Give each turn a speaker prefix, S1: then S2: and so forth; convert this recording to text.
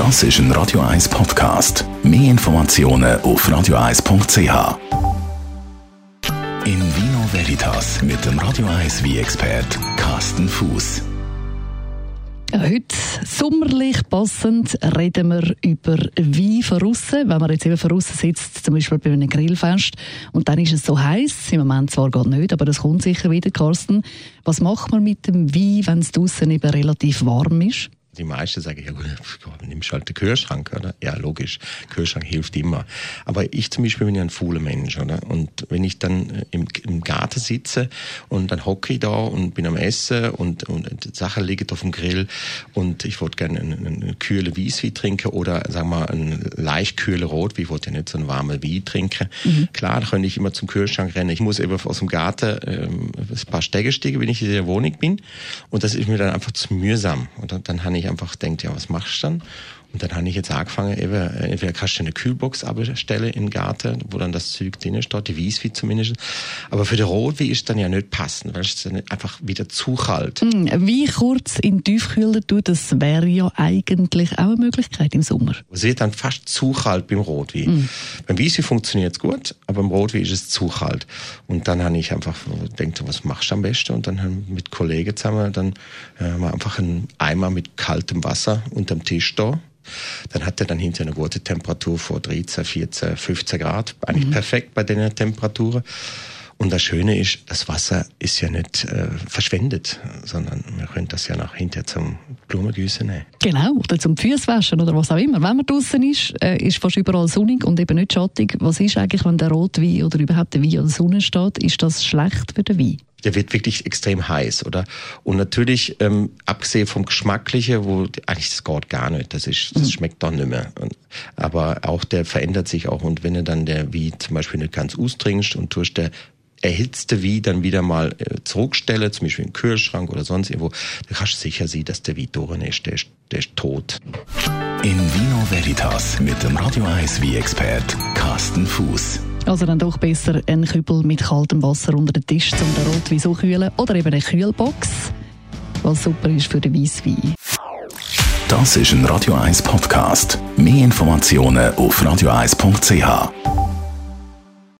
S1: Das ist ein Radio 1 Podcast. Mehr Informationen auf radio1.ch. In Vino Veritas mit dem Radio 1 wie expert Carsten Fuß.
S2: Heute sommerlich passend reden wir über Wein von aussen. Wenn man jetzt eben von aussen sitzt, zum Beispiel bei einem Grillfest, und dann ist es so heiß. Im Moment zwar gar nicht, aber das kommt sicher wieder, Carsten. Was macht man mit dem Wein, wenn es draussen eben relativ warm ist?
S3: Die meisten sagen, ja gut, nimmst halt den Kühlschrank, oder? Ja, logisch. Kühlschrank hilft immer. Aber ich zum Beispiel bin ja ein fauler Mensch, oder? Und wenn ich dann äh, im, im Garten sitze und dann hocke ich da und bin am Essen und, und Sachen liegen auf dem Grill und ich wollte gerne einen, einen kühlen Weißwein trinken oder, sagen wir mal, einen leicht kühlen Rotwein. Ich wollte ja nicht so einen warmen Wein trinken. Mhm. Klar, dann könnte ich immer zum Kühlschrank rennen. Ich muss eben aus dem Garten ähm, ein paar Stege steigen, wenn ich in der Wohnung bin. Und das ist mir dann einfach zu mühsam. Und dann, dann habe ich ich einfach denkt, ja, was machst du dann? Und dann habe ich jetzt angefangen, eben, entweder kannst du eine Kühlbox abstellen im Garten, wo dann das Zeug drin steht, die Weißwein zumindest. Aber für den Rotwein ist es dann ja nicht passend, weil es dann einfach wieder zu kalt.
S2: Mm, wie kurz in Tiefkühler tun, das wäre ja eigentlich auch eine Möglichkeit im Sommer.
S3: Es wird dann fast zu kalt beim Rotwein. Mm. Beim Weißwein funktioniert es gut, aber beim Rotwein ist es zu kalt. Und dann habe ich einfach gedacht, was machst du am besten? Und dann haben wir mit Kollegen zusammen dann äh, einfach einen Eimer mit kaltem Wasser unterm Tisch da dann hat er dann hinterher eine gute Temperatur vor 13, 14, 15 Grad. Eigentlich mhm. perfekt bei den Temperaturen. Und das Schöne ist, das Wasser ist ja nicht äh, verschwendet, sondern wir können das ja nach hinterher zum Blumengüssen nehmen.
S2: Genau, oder zum Füßwaschen oder was auch immer. Wenn man draußen ist, äh, ist fast überall sonnig und eben nicht schattig. Was ist eigentlich, wenn der Rotwein oder überhaupt der Wein an der Sonne steht? Ist das schlecht für den Wein?
S3: Der wird wirklich extrem heiß, oder? Und natürlich, ähm, abgesehen vom Geschmacklichen, wo eigentlich das geht gar nicht, das ist, das mhm. schmeckt doch nicht mehr. Und, aber auch der verändert sich auch. Und wenn er dann der wie zum Beispiel nicht ganz austrinkst und tust der erhitzte wie dann wieder mal äh, zurückstelle, zum Beispiel im Kühlschrank oder sonst irgendwo, dann kannst du sicher sehen, dass der wie Doren ist, der ist, der ist tot.
S1: In Vino Veritas mit dem Radio 1 wie expert Carsten Fuß.
S2: Also dann doch besser ein Kübel mit kaltem Wasser unter den Tisch, um den Rotwein zu kühlen. Oder eben eine Kühlbox, was super ist für den Weisswein.
S1: Das ist ein Radio 1 Podcast. Mehr Informationen auf radio1.ch.